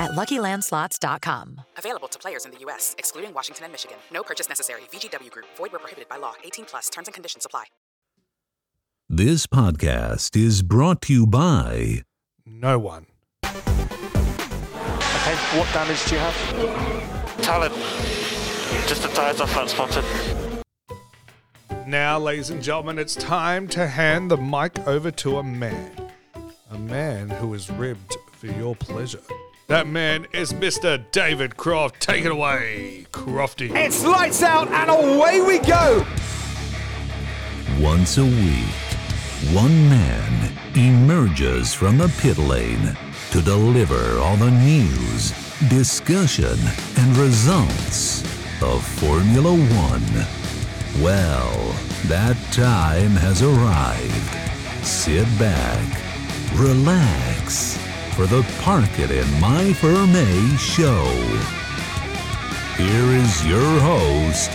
at LuckyLandSlots.com. Available to players in the U.S., excluding Washington and Michigan. No purchase necessary. VGW Group. Void where prohibited by law. 18 plus. Terms and conditions apply. This podcast is brought to you by No one. Okay, what damage do you have? Talent. Just the tires are front spotted. Now, ladies and gentlemen, it's time to hand the mic over to a man. A man who is ribbed for your pleasure. That man is Mr. David Croft. Take it away, Crofty. It's lights out and away we go. Once a week, one man emerges from the pit lane to deliver all the news, discussion, and results of Formula One. Well, that time has arrived. Sit back, relax for the Park It in My Firm A show. Here is your host,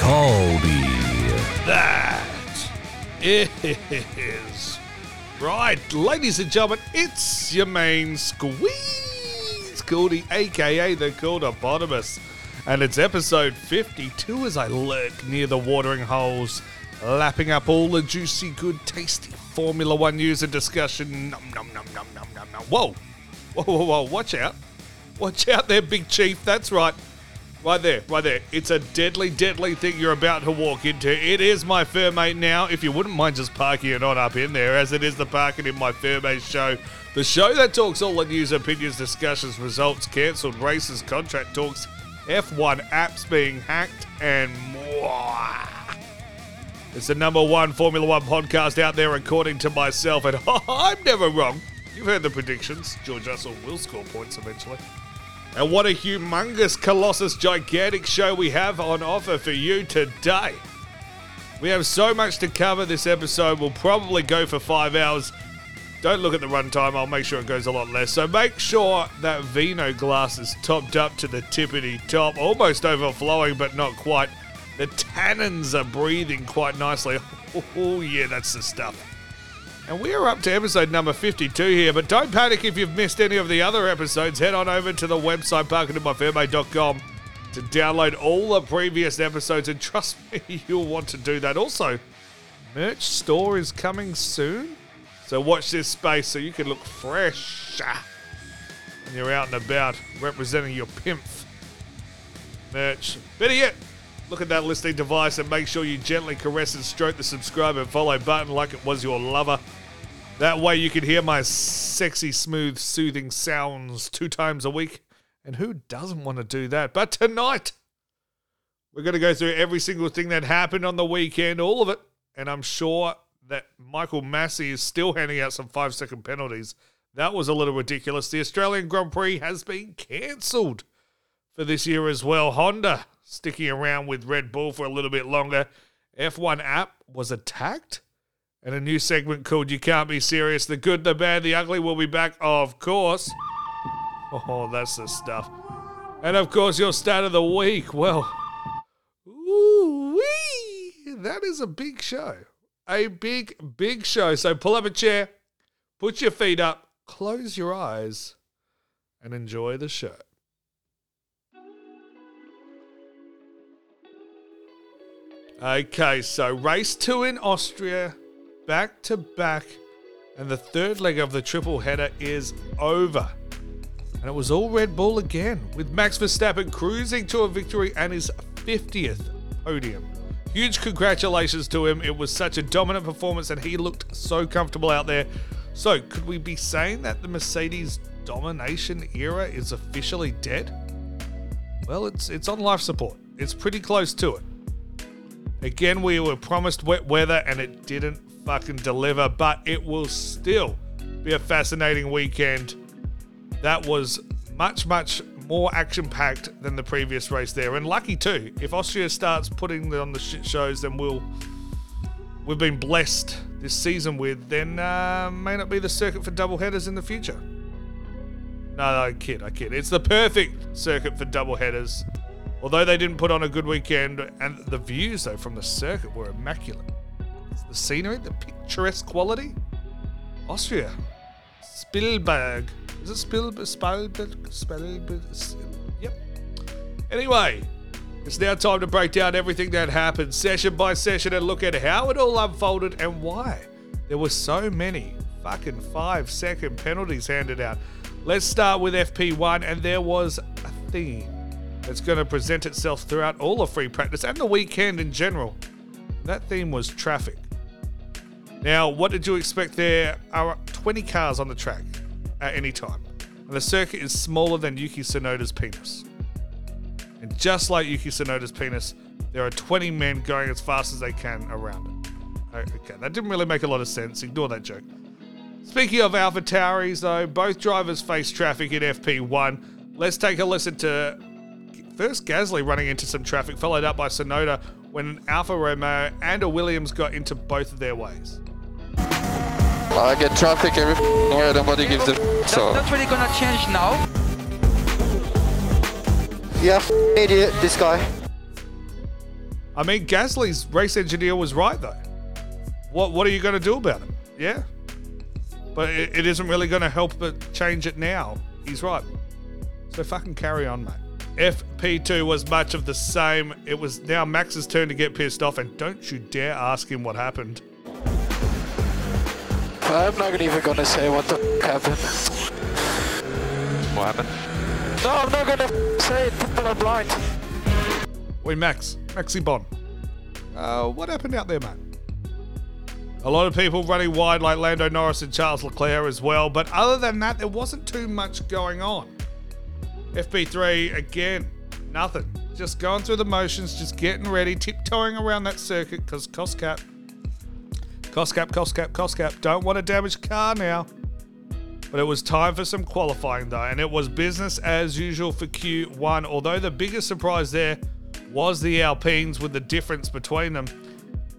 Caldy. That is right, ladies and gentlemen. It's your main squeeze, Caldy, aka the Caldopotamus, and it's episode 52 as I lurk near the watering holes, lapping up all the juicy, good, tasty Formula One news and discussion. Nom nom nom nom nom nom nom. Whoa, whoa, whoa, whoa! Watch out! Watch out there, big chief. That's right. Right there, right there. It's a deadly, deadly thing you're about to walk into. It is my fur mate now. If you wouldn't mind just parking it on up in there, as it is the Parking in My Fur Mate show. The show that talks all the news, opinions, discussions, results, cancelled races, contract talks, F1 apps being hacked, and more. It's the number one Formula One podcast out there, according to myself, and I'm never wrong. You've heard the predictions. George Russell will score points eventually. And what a humongous, colossus, gigantic show we have on offer for you today. We have so much to cover this episode. We'll probably go for five hours. Don't look at the runtime, I'll make sure it goes a lot less. So make sure that vino glass is topped up to the tippity top, almost overflowing, but not quite. The tannins are breathing quite nicely. Oh, yeah, that's the stuff. And we are up to episode number 52 here, but don't panic if you've missed any of the other episodes. Head on over to the website, parkinginmyfairmate.com, to download all the previous episodes, and trust me, you'll want to do that. Also, merch store is coming soon, so watch this space so you can look fresh when you're out and about representing your pimp merch. Better yet, look at that listening device and make sure you gently caress and stroke the subscribe and follow button like it was your lover. That way you can hear my sexy, smooth, soothing sounds two times a week. And who doesn't want to do that? But tonight, we're going to go through every single thing that happened on the weekend, all of it. And I'm sure that Michael Masi is still handing out some five second penalties. That was a little ridiculous. The Australian Grand Prix has been cancelled for this year as well. Honda sticking around with Red Bull for a little bit longer. F1 app was attacked. And a new segment called You Can't Be Serious. The good, the bad, the ugly will be back, of course. Oh, that's the stuff. And of course, your stat of the week. Well, ooh wee. that is a big show. A big, big show. So pull up a chair, put your feet up, close your eyes, and enjoy the show. Okay, so race two in Austria, back to back, and the third leg of the triple header is over. And it was all Red Bull again, with Max Verstappen cruising to a victory and his 50th podium. Huge congratulations to him. It was such a dominant performance and he looked so comfortable out there. So, could we be saying that the Mercedes domination era is officially dead? Well, it's it's on life support. It's pretty close to it. Again, we were promised wet weather and it didn't fucking deliver, but it will still be a fascinating weekend. That was much, much more action packed than the previous race there. And lucky too. If Austria starts putting on the shit shows, then we'll. We've been blessed this season with, then uh, may not be the circuit for double headers in the future. No, no, I kid, I kid. It's the perfect circuit for double headers. Although they didn't put on a good weekend, and the views though from the circuit were immaculate. It's the scenery, the picturesque quality. Austria, Spielberg. Is it Spielberg? Spielberg? Spielberg? Yep. Anyway, it's now time to break down everything that happened, session by session, and look at how it all unfolded and why there were so many fucking five second penalties handed out. Let's start with FP1, and there was a theme that's going to present itself throughout all of free practice and the weekend in general. That theme was traffic. Now, what did you expect? There are 20 cars on the track at any time, and the circuit is smaller than Yuki Tsunoda's penis. And just like Yuki Tsunoda's penis, there are 20 men going as fast as they can around it. Okay, that didn't really make a lot of sense. Ignore that joke. Speaking of Alpha Tauris, though, both drivers face traffic in FP1. Let's take a listen to first Gasly running into some traffic, followed up by Tsunoda when an Alfa Romeo and a Williams got into both of their ways. I get traffic everywhere, nobody gives a so. That's not really gonna change now. Yeah, idiot, this guy. I mean, Gasly's race engineer was right, though. What, what are you going to do about it? Yeah? But it, it isn't really going to help but change it now. He's right. So fucking carry on, mate. FP2 was much of the same. It was now Max's turn to get pissed off, and don't you dare ask him what happened. I'm not even gonna say what the f- happened. What happened? No, I'm not gonna f- say it. People are blind. Wait, Max. Maxi Bon. Uh, what happened out there, mate? A lot of people running wide like Lando Norris and Charles Leclerc as well, but other than that, there wasn't too much going on. FP3, again, nothing. Just going through the motions, just getting ready, tiptoeing around that circuit because cost cap. Cost cap, cost cap, cost cap. Don't want to damage car now. But it was time for some qualifying though, and it was business as usual for Q1. Although the biggest surprise there was the Alpines with the difference between them.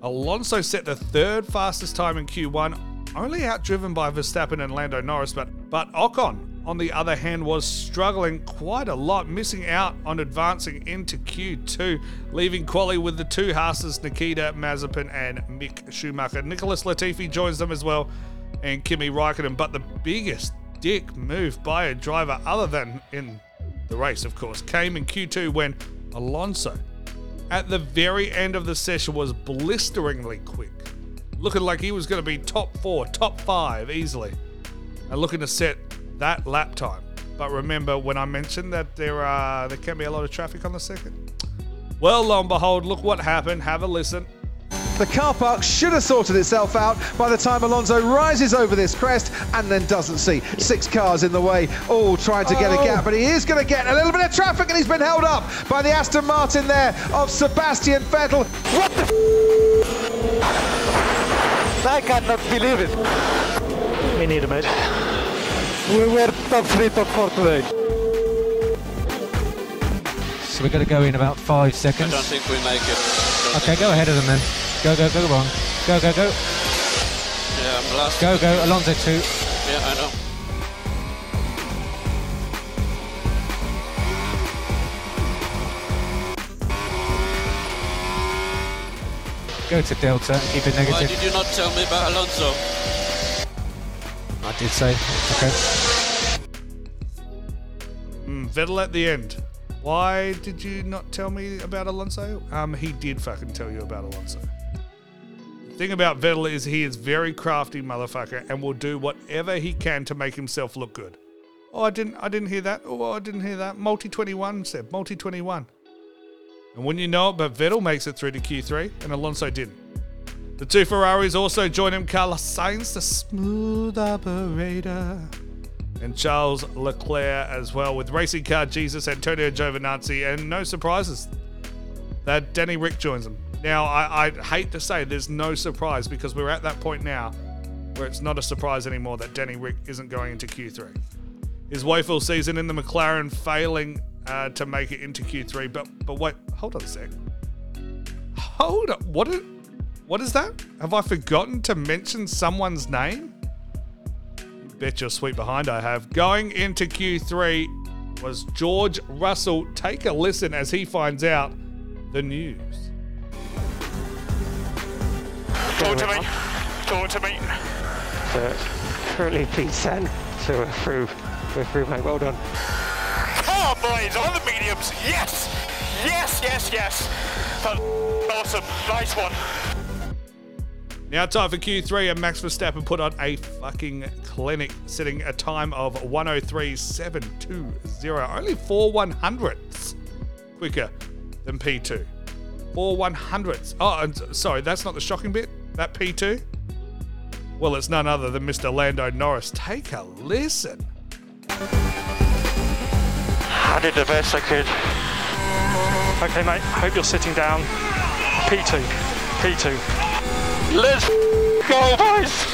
Alonso set the third fastest time in Q1, only outdriven by Verstappen and Lando Norris, but, but Ocon, on the other hand, was struggling quite a lot, missing out on advancing into Q2, leaving Quali with the two Haas's Nikita Mazepin and Mick Schumacher. Nicholas Latifi joins them as well, and Kimi Raikkonen. But the biggest dick move by a driver, other than in the race, of course, came in Q2 when Alonso, at the very end of the session, was blisteringly quick, looking like he was going to be top four, top five easily, and looking to set that lap time. But remember when I mentioned that there are there can be a lot of traffic on the second. Well, lo and behold, look what happened. Have a listen. The car park should have sorted itself out by the time Alonso rises over this crest and then doesn't see six cars in the way, all trying to get a gap. Oh. But he is going to get a little bit of traffic and he's been held up by the Aston Martin there of Sebastian Vettel. What the I cannot believe it. We need a mate. We were top three, top four today. So we're going to go in about five seconds. I don't think we make it. Okay, go ahead of them then. Go, go, go, on. Go, go, go. Yeah, I'm last. Go, go. Alonso two. Yeah, I know. Go to Delta and keep it negative. Why did you not tell me about Alonso? I did say. Okay. Mm, Vettel at the end. Why did you not tell me about Alonso? Um, he did fucking tell you about Alonso. The thing about Vettel is he is very crafty motherfucker and will do whatever he can to make himself look good. Oh, I didn't, I didn't hear that. Oh, I didn't hear that. Multi twenty one said multi twenty one. And wouldn't you know it, but Vettel makes it through to Q3 and Alonso didn't. The two Ferraris also join him. Carlos Sainz, the smooth operator and Charles Leclerc as well, with racing car Jesus, Antonio Giovinazzi, and no surprises that Danny Rick joins them. Now, I, I hate to say there's no surprise because we're at that point now where it's not a surprise anymore that Danny Rick isn't going into Q3. His woeful season in the McLaren failing uh, to make it into Q3, but but wait, hold on a sec. Hold up, what? Is, what is that? Have I forgotten to mention someone's name? Bet you're sweet behind I have. Going into Q3 was George Russell. Take a listen as he finds out the news. Talk to me. Talk to me. So currently P10. So we're through. We're through, mate. Well done. Oh, Come on, boys, on the mediums. Yes. Yes, yes, yes. That's awesome. Nice one. Now, time for Q3, and Max Verstappen put on a fucking clinic, setting a time of 103.720, only four one hundredths quicker than P2. Four one hundredths. Oh, and sorry, that's not the shocking bit. That P2. Well, it's none other than Mr. Lando Norris. Take a listen. I did the best I could. Okay, mate. Hope you're sitting down. P2. P2. Let's go, boys.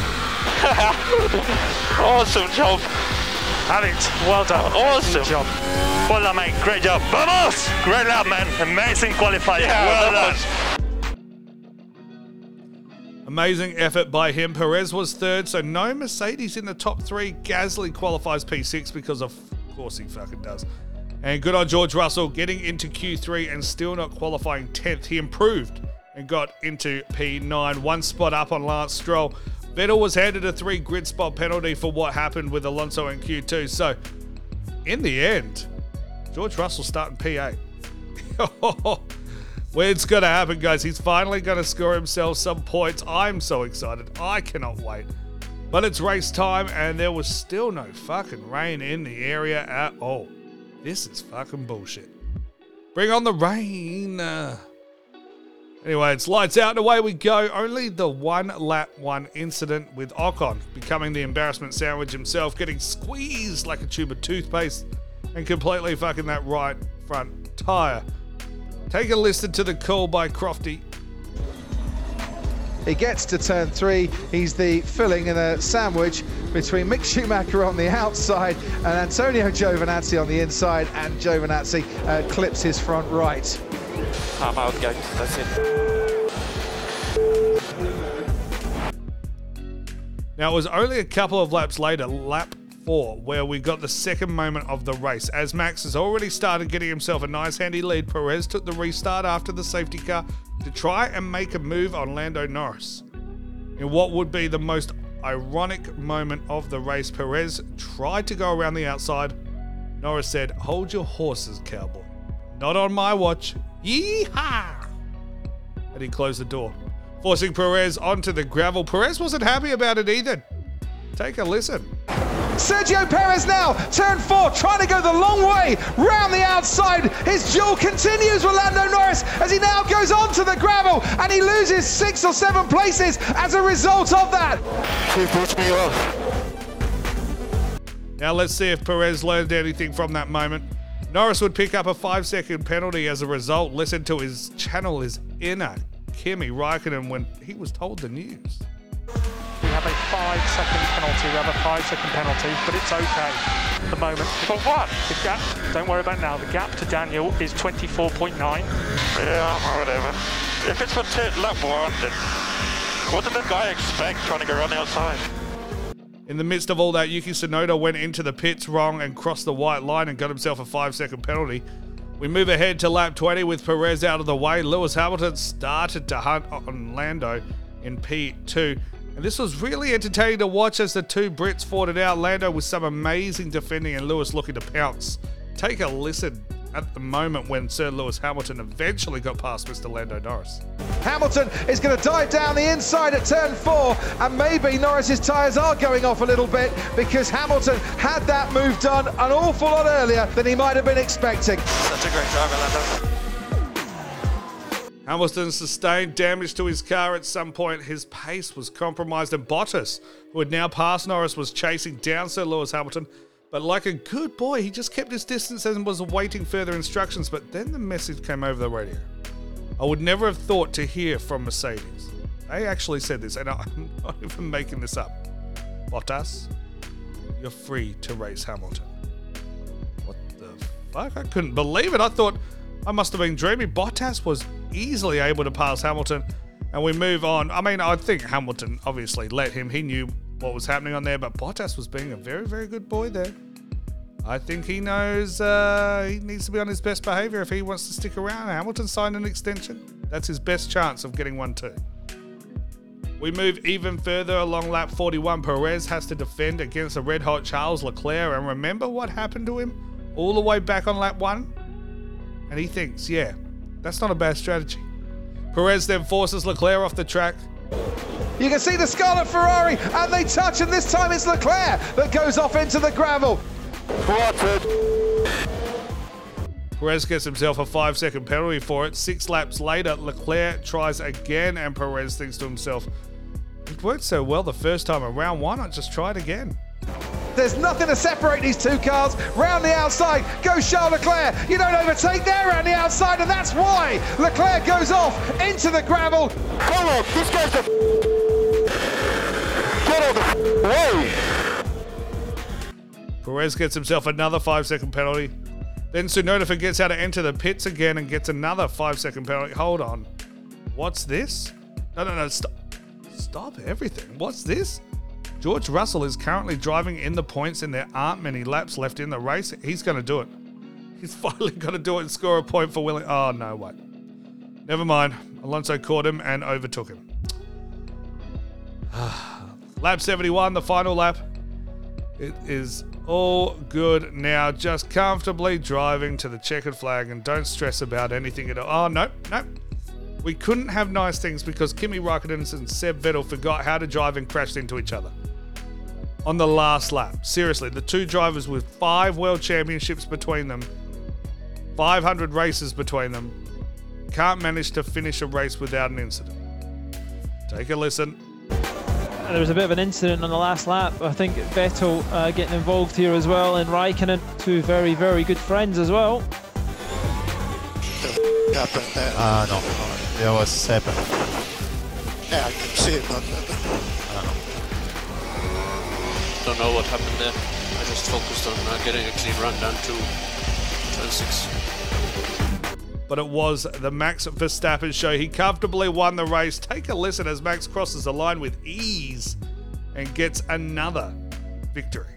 awesome job. Alex, well done. Awesome. Good job. Well done, mate. Great job. Vamos! Great lap, man. Amazing qualifier. Yeah, well that done. Amazing effort by him. Perez was third, so no Mercedes in the top three. Gasly qualifies P6 because of, of course he fucking does. And good on George Russell getting into Q3 and still not qualifying 10th. He improved and got into P9, one spot up on Lance Stroll. Vettel was handed a three grid spot penalty for what happened with Alonso in Q2. So, in the end, George Russell starting P8. Where it's going to happen, guys. He's finally going to score himself some points. I'm so excited. I cannot wait. But it's race time, and there was still no fucking rain in the area at all. This is fucking bullshit. Bring on the rain. Anyway, it's lights out and away we go. Only the one lap one incident with Ocon becoming the embarrassment sandwich himself, getting squeezed like a tube of toothpaste and completely fucking that right front tyre. Take a listen to the call by Crofty. He gets to turn three. He's the filling in a sandwich between Mick Schumacher on the outside and Antonio Giovinazzi on the inside. And Giovinazzi uh, clips his front right. I'm out, guys. That's it. Now, it was only a couple of laps later, lap four, where we got the second moment of the race. As Max has already started getting himself a nice handy lead, Perez took the restart after the safety car to try and make a move on Lando Norris. In what would be the most ironic moment of the race, Perez tried to go around the outside. Norris said, Hold your horses, cowboy. Not on my watch. Yeehaw! And he closed the door, forcing Perez onto the gravel. Perez wasn't happy about it either. Take a listen. Sergio Perez now, turn four, trying to go the long way round the outside. His duel continues with Lando Norris as he now goes onto the gravel and he loses six or seven places as a result of that. He pushed me off. Now let's see if Perez learned anything from that moment. Norris would pick up a five second penalty as a result. Listen to his channel his inner Kimi Raikkonen when he was told the news. We have a five second penalty. We have a five second penalty, but it's okay at the moment. For what? The gap, don't worry about it now. The gap to Daniel is 24.9. Yeah, whatever. If it's for t- lap one, then what did the guy expect trying to go around the outside? In the midst of all that, Yuki Tsunoda went into the pits wrong and crossed the white line and got himself a five second penalty. We move ahead to lap 20 with Perez out of the way. Lewis Hamilton started to hunt on Lando in P2. And this was really entertaining to watch as the two Brits fought it out. Lando with some amazing defending and Lewis looking to pounce. Take a listen at the moment when Sir Lewis Hamilton eventually got past Mr. Lando Norris. Hamilton is going to dive down the inside at turn four, and maybe Norris's tyres are going off a little bit because Hamilton had that move done an awful lot earlier than he might have been expecting. Such a great driver, Lando. Hamilton sustained damage to his car at some point. His pace was compromised, and Bottas, who had now passed Norris, was chasing down Sir Lewis Hamilton. But like a good boy, he just kept his distance and was awaiting further instructions. But then the message came over the radio. I would never have thought to hear from Mercedes. They actually said this, and I'm not even making this up. Bottas, you're free to race Hamilton. What the fuck? I couldn't believe it. I thought I must have been dreaming. Bottas was easily able to pass Hamilton, and we move on. I mean, I think Hamilton obviously let him. He knew what was happening on there, but Bottas was being a very, very good boy there. I think he knows uh, he needs to be on his best behavior if he wants to stick around. Hamilton signed an extension. That's his best chance of getting one too. We move even further along lap 41. Perez has to defend against the red hot Charles Leclerc. And remember what happened to him all the way back on lap 1? And he thinks, yeah, that's not a bad strategy. Perez then forces Leclerc off the track. You can see the Scarlet Ferrari, and they touch, and this time it's Leclerc that goes off into the gravel. Perez gets himself a five second penalty for it. Six laps later, Leclerc tries again, and Perez thinks to himself, It worked so well the first time around, why not just try it again? There's nothing to separate these two cars. Round the outside goes Charles Leclerc. You don't overtake there around the outside, and that's why Leclerc goes off into the gravel. Come on, this guy's a get out of the way. Perez gets himself another five second penalty. Then Tsunoda forgets how to enter the pits again and gets another five second penalty. Hold on. What's this? No, no, no. Stop. Stop everything. What's this? George Russell is currently driving in the points and there aren't many laps left in the race. He's going to do it. He's finally going to do it and score a point for Willing. Oh, no, wait. Never mind. Alonso caught him and overtook him. lap 71, the final lap. It is all good now. Just comfortably driving to the checkered flag and don't stress about anything at all. Oh, no, no. We couldn't have nice things because Kimi Raikkonen and Seb Vettel forgot how to drive and crashed into each other on the last lap. Seriously, the two drivers with five world championships between them, 500 races between them, can't manage to finish a race without an incident. Take a listen. There was a bit of an incident on the last lap. I think Vettel uh, getting involved here as well, and Raikkonen, two very, very good friends as well. happened there? Ah, no. There was seven. Yeah, I can see it, but I Don't know what happened there. I just focused on uh, getting a clean run down to turn six. But it was the Max Verstappen show. He comfortably won the race. Take a listen as Max crosses the line with ease and gets another victory.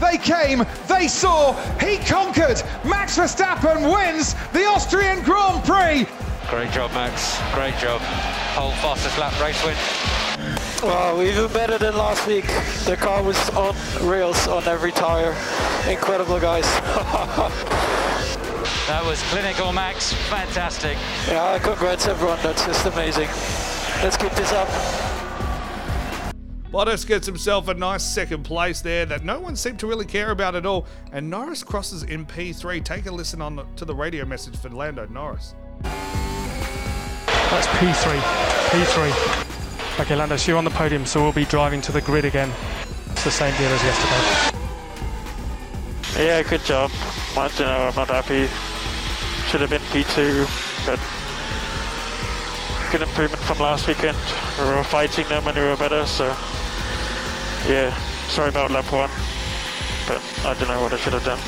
They came, they saw, he conquered. Max Verstappen wins the Austrian Grand Prix. Great job, Max. Great job. Whole fastest lap race win. Wow, even better than last week. The car was on rails on every tire. Incredible, guys. That was clinical, Max. Fantastic. yeah, congrats everyone. That's just amazing. Let's keep this up. Bottas gets himself a nice second place there that no one seemed to really care about at all. And Norris crosses in P3. Take a listen on the, to the radio message for Lando Norris. That's P3. P3. Okay, Lando, so you're on the podium, so we'll be driving to the grid again. It's the same deal as yesterday. Yeah, good job. I don't know, I'm not happy. Should have been P2, but good improvement from last weekend. We were fighting them and we were better, so yeah, sorry about lap one, but I don't know what I should have done.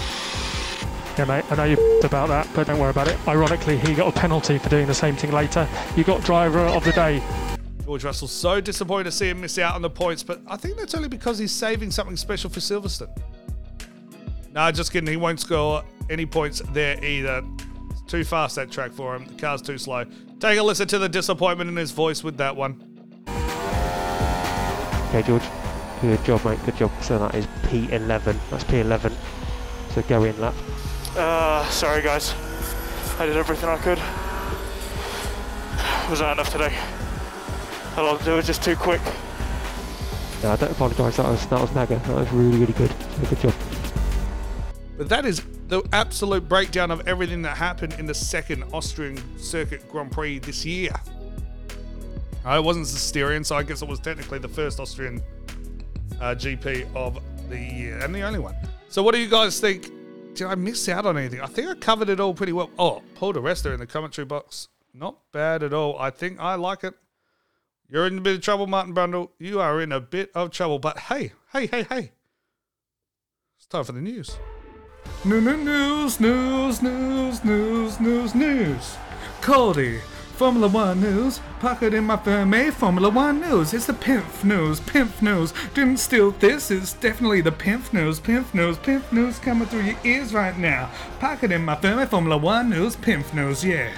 Yeah, mate, I know you're about that, but don't worry about it. Ironically, he got a penalty for doing the same thing later. You got driver of the day. George Russell so disappointed to see him miss out on the points, but I think that's only because he's saving something special for Silverstone. Nah, just kidding. He won't score any points there either. It's too fast that track for him. The car's too slow. Take a listen to the disappointment in his voice with that one. Okay, George. Good job, mate. Good job. So that is P11. That's P11. So go in lap. Uh, sorry guys. I did everything I could. Was that enough today? Alonso was just too quick. No, I don't apologise. That was that was mega. That was really really good. Good job. But that is the absolute breakdown of everything that happened in the second Austrian Circuit Grand Prix this year. I wasn't Styrian, so I guess it was technically the first Austrian uh, GP of the year and the only one. So, what do you guys think? Did I miss out on anything? I think I covered it all pretty well. Oh, Paul di Resta in the commentary box. Not bad at all. I think I like it. You're in a bit of trouble, Martin Brundle. You are in a bit of trouble. But hey, hey, hey, hey. It's time for the news. No, news, news, news, news, news, news. Cody, Formula One news. Pocket in my Fermi, eh? Formula One news. It's the Pimp news, Pimp news. Didn't steal this, it's definitely the Pimp news, Pimp news, Pimp news coming through your ears right now. Pocket in my Fermi, eh? Formula One news, Pimp news, yeah.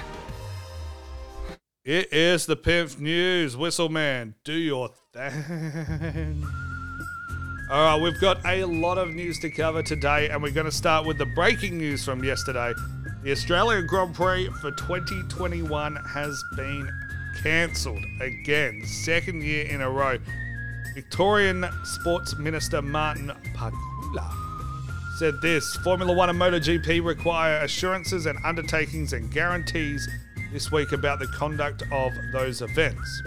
It is the Pimp News. Whistleman, do your thing. All right, we've got a lot of news to cover today, and we're going to start with the breaking news from yesterday. The Australian Grand Prix for 2021 has been cancelled again, second year in a row. Victorian Sports Minister Martin Pakula said this Formula One and MotoGP require assurances and undertakings and guarantees this week about the conduct of those events.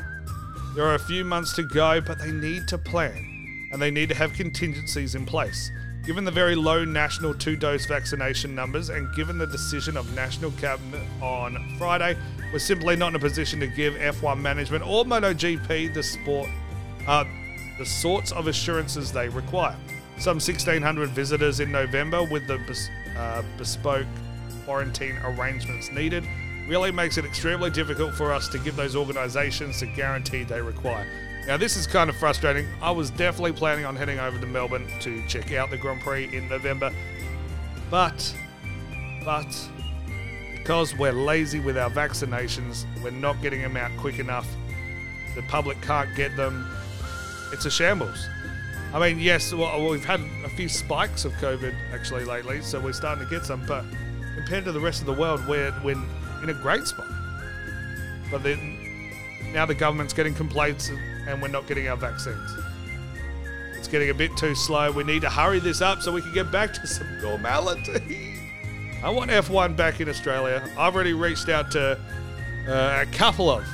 There are a few months to go, but they need to plan and they need to have contingencies in place. Given the very low national two dose vaccination numbers and given the decision of National Cabinet on Friday, we're simply not in a position to give F1 management or MotoGP the sport uh, the sorts of assurances they require. Some 1,600 visitors in November with the bes- uh, bespoke quarantine arrangements needed really makes it extremely difficult for us to give those organisations the guarantee they require. Now, this is kind of frustrating. I was definitely planning on heading over to Melbourne to check out the Grand Prix in November, but, but, because we're lazy with our vaccinations, we're not getting them out quick enough. The public can't get them. It's a shambles. I mean, yes, well, we've had a few spikes of COVID actually lately, so we're starting to get some, but compared to the rest of the world, we're, we're in a great spot. But then now the government's getting complaints and we're not getting our vaccines. It's getting a bit too slow. We need to hurry this up so we can get back to some normality. I want F1 back in Australia. I've already reached out to uh, a couple of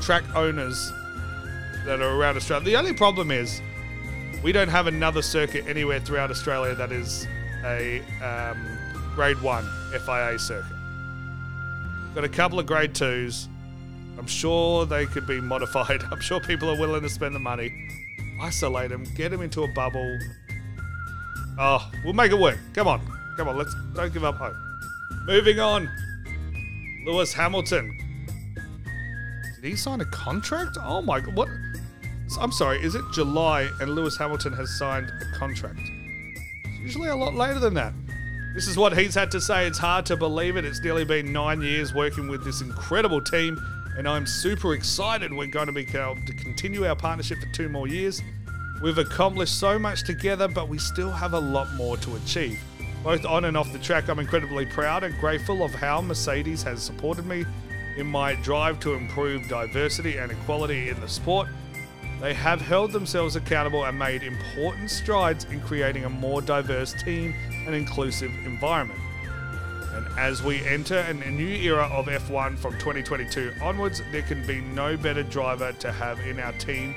track owners that are around Australia. The only problem is we don't have another circuit anywhere throughout Australia that is a um, grade one FIA circuit. Got a couple of grade twos. I'm sure they could be modified. I'm sure people are willing to spend the money. Isolate them, get them into a bubble. Oh, we'll make it work. Come on. Come on, let's don't give up hope. Moving on. Lewis Hamilton. Did he sign a contract? Oh my god, what? I'm sorry, is it July and Lewis Hamilton has signed a contract? It's usually a lot later than that. This is what he's had to say. It's hard to believe it. It's nearly been nine years working with this incredible team and I'm super excited we're going to be able to continue our partnership for two more years. We've accomplished so much together, but we still have a lot more to achieve. Both on and off the track, I'm incredibly proud and grateful of how Mercedes has supported me in my drive to improve diversity and equality in the sport. They have held themselves accountable and made important strides in creating a more diverse team and inclusive environment. As we enter a new era of F1 from 2022 onwards, there can be no better driver to have in our team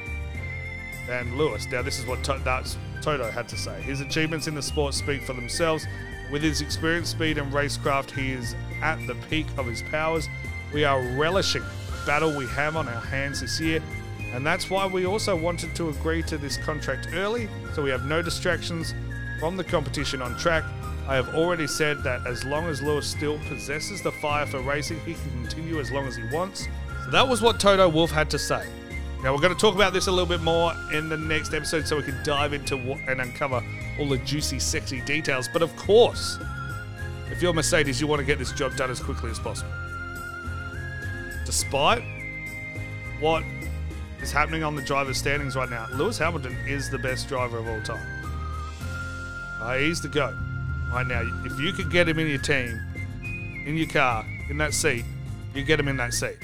than Lewis. Now, this is what to- that's Toto had to say. His achievements in the sport speak for themselves. With his experience, speed, and racecraft, he is at the peak of his powers. We are relishing the battle we have on our hands this year, and that's why we also wanted to agree to this contract early so we have no distractions from the competition on track I have already said that as long as Lewis still possesses the fire for racing, he can continue as long as he wants. So that was what Toto Wolff had to say. Now we're going to talk about this a little bit more in the next episode so we can dive into what and uncover all the juicy, sexy details. But of course, if you're Mercedes, you want to get this job done as quickly as possible. Despite what is happening on the driver's standings right now, Lewis Hamilton is the best driver of all time. Uh, he's the GOAT right now. If you could get him in your team, in your car, in that seat, you get him in that seat.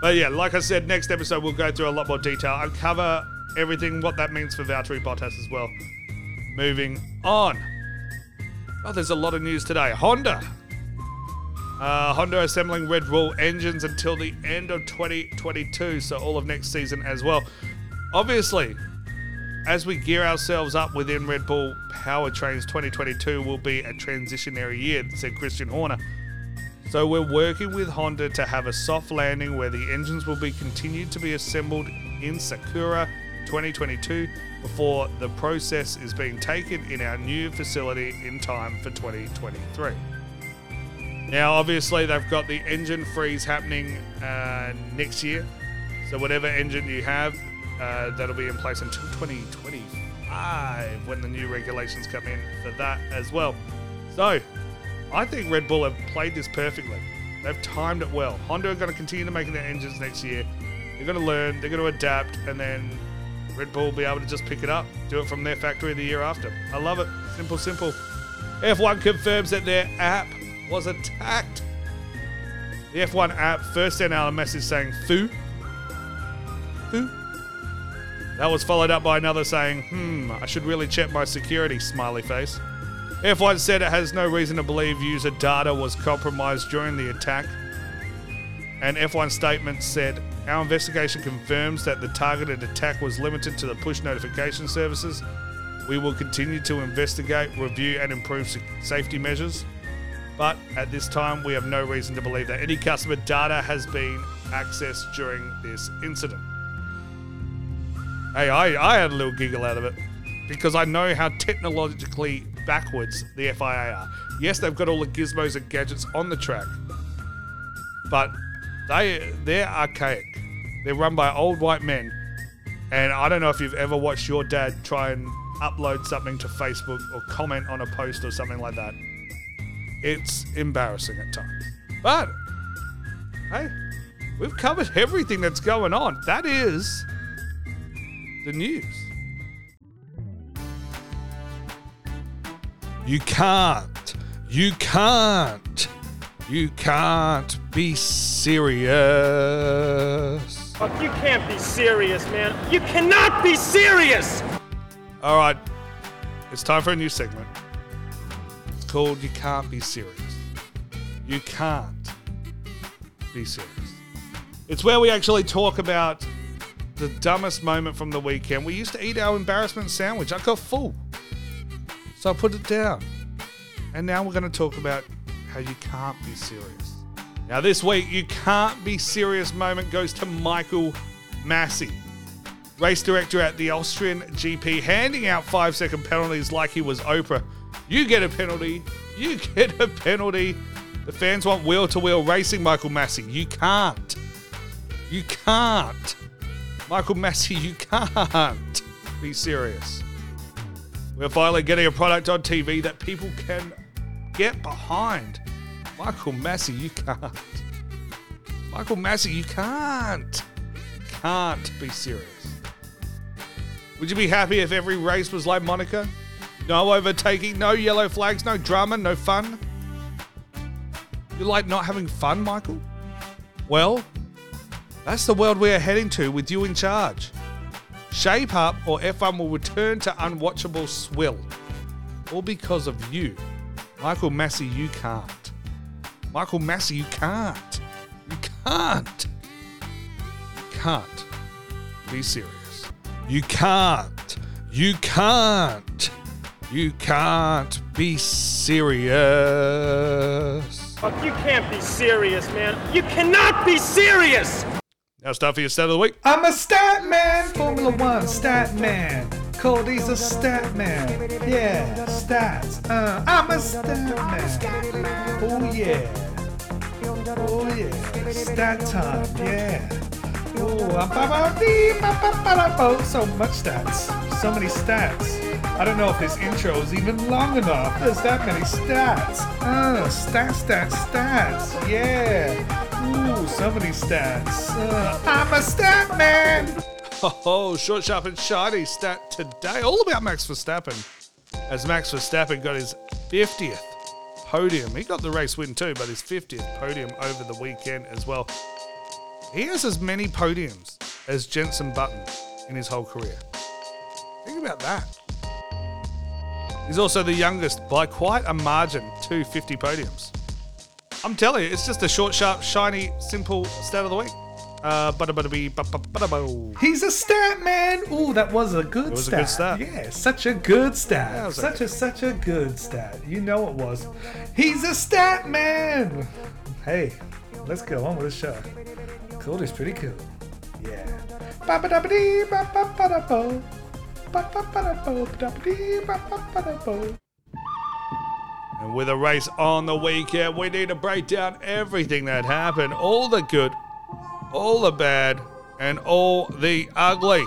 But yeah, like I said, next episode we'll go through a lot more detail and cover everything, what that means for Valtteri Bottas as well. Moving on. Oh, there's a lot of news today. Honda. Uh, Honda assembling Red Bull engines until the end of 2022, so all of next season as well. Obviously, as we gear ourselves up within Red Bull powertrains, 2022 will be a transitionary year, said Christian Horner. So we're working with Honda to have a soft landing where the engines will be continued to be assembled in Sakura 2022 before the process is being taken in our new facility in time for 2023. Now, obviously, they've got the engine freeze happening uh, next year. So, whatever engine you have, uh, that'll be in place until 2025 when the new regulations come in for that as well. So, I think Red Bull have played this perfectly. They've timed it well. Honda are going to continue to make their engines next year. They're going to learn, they're going to adapt, and then Red Bull will be able to just pick it up, do it from their factory the year after. I love it. Simple, simple. F1 confirms that their app was attacked. The F1 app first sent out a message saying "foo, foo." That was followed up by another saying, "Hmm, I should really check my security." Smiley face. F1 said it has no reason to believe user data was compromised during the attack. An F1 statement said, Our investigation confirms that the targeted attack was limited to the push notification services. We will continue to investigate, review, and improve safety measures. But at this time, we have no reason to believe that any customer data has been accessed during this incident. Hey, I, I had a little giggle out of it because I know how technologically backwards the FIA are. Yes, they've got all the gizmos and gadgets on the track, but they they're archaic. They're run by old white men, and I don't know if you've ever watched your dad try and upload something to Facebook or comment on a post or something like that. It's embarrassing at times, but hey, we've covered everything that's going on. That is the news. You can't. You can't. You can't be serious. Fuck, you can't be serious, man. You cannot be serious! All right. It's time for a new segment. It's called You Can't Be Serious. You can't be serious. It's where we actually talk about the dumbest moment from the weekend. We used to eat our embarrassment sandwich. I got full. So I put it down. And now we're going to talk about how you can't be serious. Now, this week, you can't be serious moment goes to Michael Masi, race director at the Austrian GP, handing out five second penalties like he was Oprah. You get a penalty. You get a penalty. The fans want wheel to wheel racing, Michael Masi. You can't. You can't. Michael Masi, you can't be serious. We're finally getting a product on TV that people can get behind. Michael Masi, you can't. Michael Masi, you can't. Can't be serious. Would you be happy if every race was like Monaco? No overtaking, no yellow flags, no drama, no fun? You like not having fun, Michael? Well, that's the world we are heading to with you in charge. Shape Up or F1 will return to unwatchable swill. All because of you. Michael Masi, you can't. Michael Masi, you can't. You can't. You can't be serious. You can't. You can't. You can't be serious. Fuck, you can't be serious, man. You cannot be serious! Now it's for your stat of the week. I'm a stat man, Formula One stat man. Cody's a stat man. Yeah, stats. Uh, I'm a stat man. Oh yeah. Oh yeah. Stat time. Yeah. Oh, so much stats. So many stats. I don't know if this intro is even long enough. There's that many stats. Uh, stats, stats, stats. Yeah. Ooh, so many stats. Uh, I'm a stat man. Oh, short, sharp, and shiny stat today. All about Max Verstappen. As Max Verstappen got his 50th podium. He got the race win too, but his 50th podium over the weekend as well. He has as many podiums as Jenson Button in his whole career. Think about that. He's also the youngest by quite a margin to 50 podiums. I'm telling you, it's just a short, sharp, shiny, simple stat of the week. Uh. He's a stat man. Ooh, that was a good It was a stat. good stat. Yeah, such a good stat. Yeah, such a such a good stat. You know it was. He's a stat man. Hey, let's go on with the show. Cool is pretty cool. Yeah. Ba ba da ba dee And with a race on the weekend, we need to break down everything that happened all the good, all the bad, and all the ugly.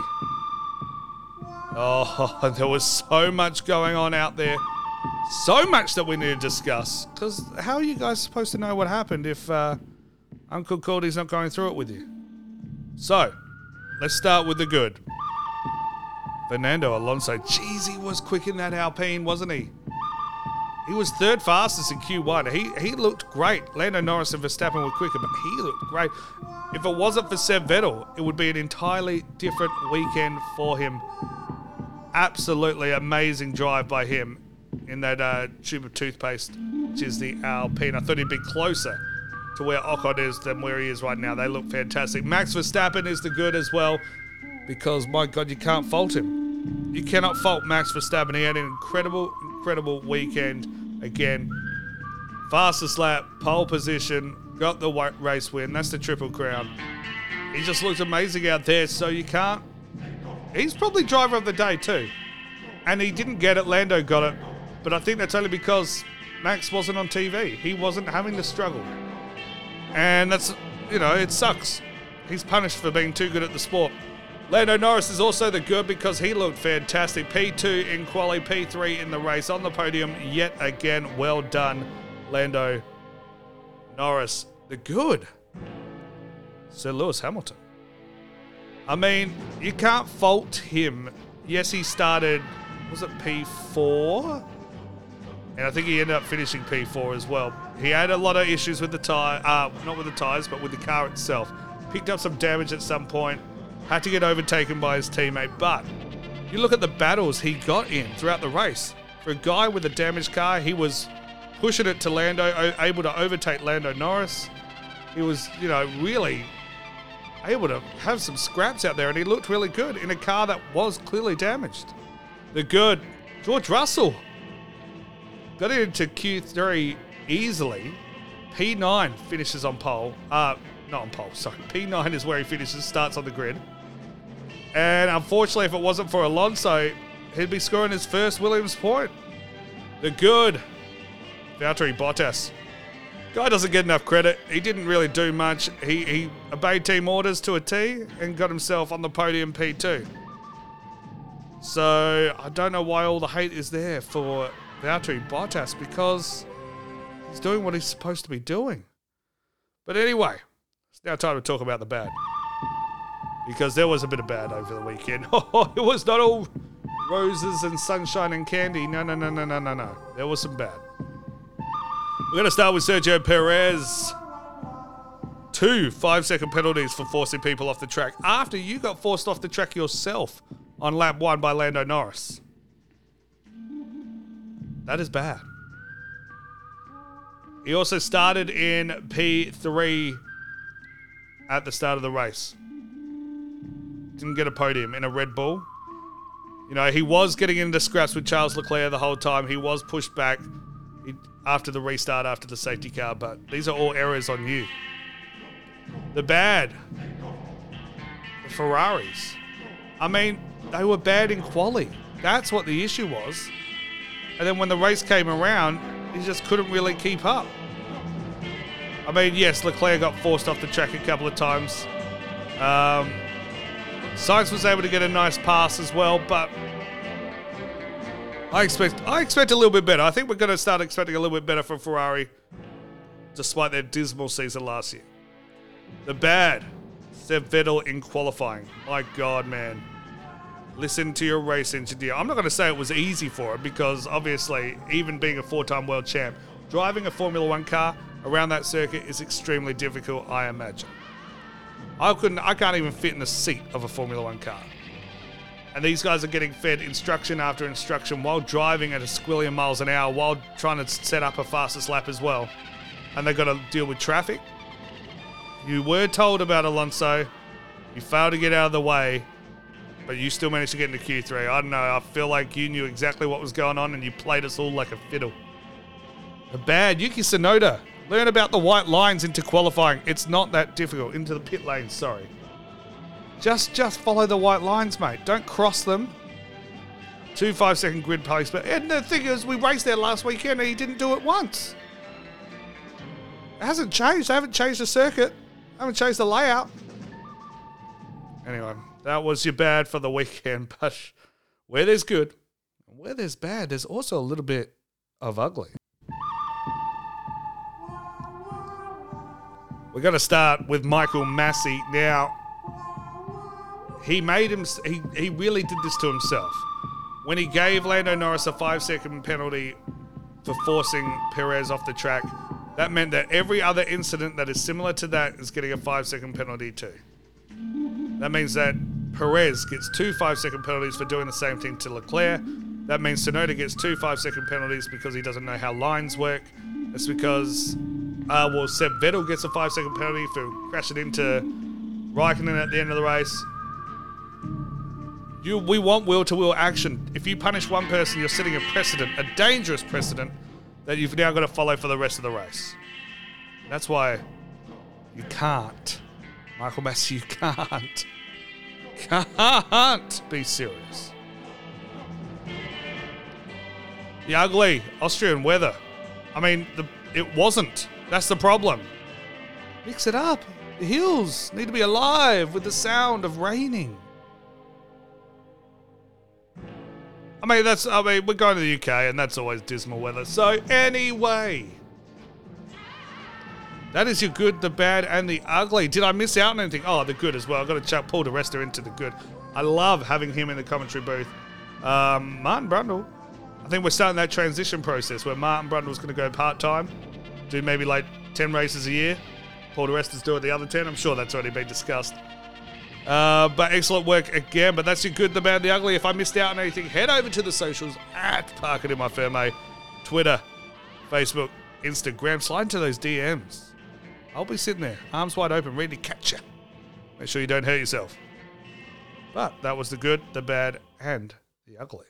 Oh, there was so much going on out there. So much that we need to discuss. Because how are you guys supposed to know what happened if uh, Uncle Cordy's not going through it with you? So, let's start with the good. Fernando Alonso. Jeez, he was quick in that Alpine, wasn't he? He was third fastest in Q1. He he looked great. Lando Norris and Verstappen were quicker, but he looked great. If it wasn't for Seb Vettel, it would be an entirely different weekend for him. Absolutely amazing drive by him in that uh, tube of toothpaste, which is the Alpine. I thought he'd be closer to where Ocon is than where he is right now. They look fantastic. Max Verstappen is the good as well, because my God, you can't fault him. You cannot fault Max for Verstappen. He had an incredible, incredible weekend again. Fastest lap, pole position, got the race win. That's the triple crown. He just looks amazing out there, so you can't. He's probably driver of the day too. And he didn't get it, Lando got it. But I think that's only because Max wasn't on TV. He wasn't having the struggle. And that's, you know, it sucks. He's punished for being too good at the sport. Lando Norris is also the good because he looked fantastic. P2 in quali, P3 in the race on the podium yet again. Well done, Lando Norris. The good. Sir Lewis Hamilton. I mean, you can't fault him. Yes, he started, was it P4? And I think he ended up finishing P4 as well. He had a lot of issues with the tire, uh, not with the tires, but with the car itself. Picked up some damage at some point, had to get overtaken by his teammate. But you look at the battles he got in throughout the race. For a guy with a damaged car, he was pushing it to Lando, able to overtake Lando Norris. He was, you know, really able to have some scraps out there, and he looked really good in a car that was clearly damaged. The good George Russell got into Q3 easily. P9 finishes on pole. Uh, not on pole, sorry. P9 is where he finishes, starts on the grid. And unfortunately, if it wasn't for Alonso, he'd be scoring his first Williams point. The good Valtteri Bottas. Guy doesn't get enough credit. He didn't really do much. He, he obeyed team orders to a T and got himself on the podium P2. So I don't know why all the hate is there for Valtteri Bottas because he's doing what he's supposed to be doing. But anyway, it's now time to talk about the bad. Because there was a bit of bad over the weekend. it was not all roses and sunshine and candy. No, no, no, no, no, no, no. There was some bad. We're going to start with Sergio Perez. Two five second penalties for forcing people off the track after you got forced off the track yourself on lap one by Lando Norris. That is bad. He also started in P3 at the start of the race. Didn't get a podium in a Red Bull. You know, he was getting into scraps with Charles Leclerc the whole time. He was pushed back after the restart, after the safety car, but these are all errors on you. The bad. The Ferraris. I mean, they were bad in quali. That's what the issue was. And then when the race came around, he just couldn't really keep up. I mean, yes, Leclerc got forced off the track a couple of times. Um, Sainz was able to get a nice pass as well, but I expect I expect a little bit better. I think we're going to start expecting a little bit better from Ferrari, despite their dismal season last year. The bad, Seb Vettel in qualifying. My God, man. Listen to your race engineer. I'm not going to say it was easy for him because obviously, even being a four-time world champ, driving a Formula One car around that circuit is extremely difficult. I imagine. I couldn't. I can't even fit in the seat of a Formula One car. And these guys are getting fed instruction after instruction while driving at a squillion miles an hour while trying to set up a fastest lap as well. And they've got to deal with traffic. You were told about Alonso. You failed to get out of the way, but you still managed to get into Q3. I don't know. I feel like you knew exactly what was going on and you played us all like a fiddle. The bad Yuki Tsunoda. Learn about the white lines into qualifying. It's not that difficult. Into the pit lane, sorry. Just just follow the white lines, mate. Don't cross them. Two five second grid placement. And the thing is, we raced there last weekend and he didn't do it once. It hasn't changed. They haven't changed the circuit. They haven't changed the layout. Anyway, that was your bad for the weekend. But where there's good, where there's bad, there's also a little bit of ugly. We're going to start with Michael Masi. Now, he made him. He, he really did this to himself when he gave Lando Norris a five second penalty for forcing Perez off the track. That meant that every other incident that is similar to that is getting a five second penalty too. That means that Perez gets two five second penalties for doing the same thing to Leclerc. That means Tsunoda gets two five second penalties because he doesn't know how lines work. That's because, uh, well, Seb Vettel gets a five second penalty for crashing into Raikkonen at the end of the race. You, we want wheel to wheel action. If you punish one person, you're setting a precedent, a dangerous precedent, that you've now got to follow for the rest of the race. That's why you can't. Michael Masi, you can't. Can't be serious. The ugly Austrian weather. I mean, the, it wasn't. That's the problem. Mix it up. The hills need to be alive with the sound of raining. I mean, that's. I mean, we're going to the UK, and that's always dismal weather. So anyway, that is your good, the bad, and the ugly. Did I miss out on anything? Oh, the good as well. I've got to chuck Paul di Resta into the good. I love having him in the commentary booth. Um, Martin Brundle. I think we're starting that transition process where Martin Brundle's going to go part time, do maybe like 10 races a year. Paul di Resta's doing the other 10. I'm sure that's already been discussed. Uh, but excellent work again. But that's your good, the bad, the ugly. If I missed out on anything, head over to the socials at Park It in My Firme, Twitter, Facebook, Instagram. Slide into those DMs. I'll be sitting there, arms wide open, ready to catch you. Make sure you don't hurt yourself. But that was the good, the bad, and the ugly.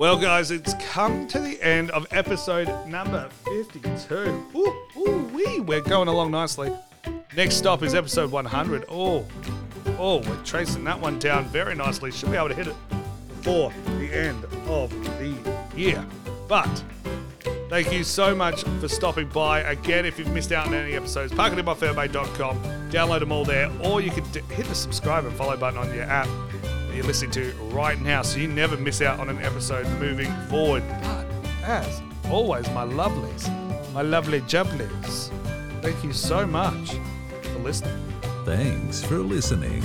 Well, guys, it's come to the end of episode number 52. Ooh, ooh, wee, we're going along nicely. Next stop is episode 100. Oh, oh, we're tracing that one down very nicely. Should be able to hit it before the end of the year. But thank you so much for stopping by. Again, if you've missed out on any episodes, parkitinmyfairmate.com. Download them all there, or you can d- hit the subscribe and follow button on your app that you're listening to right now so you never miss out on an episode moving forward. But as always, my lovelies, my lovely jubblies, thank you so much for listening. Thanks for listening.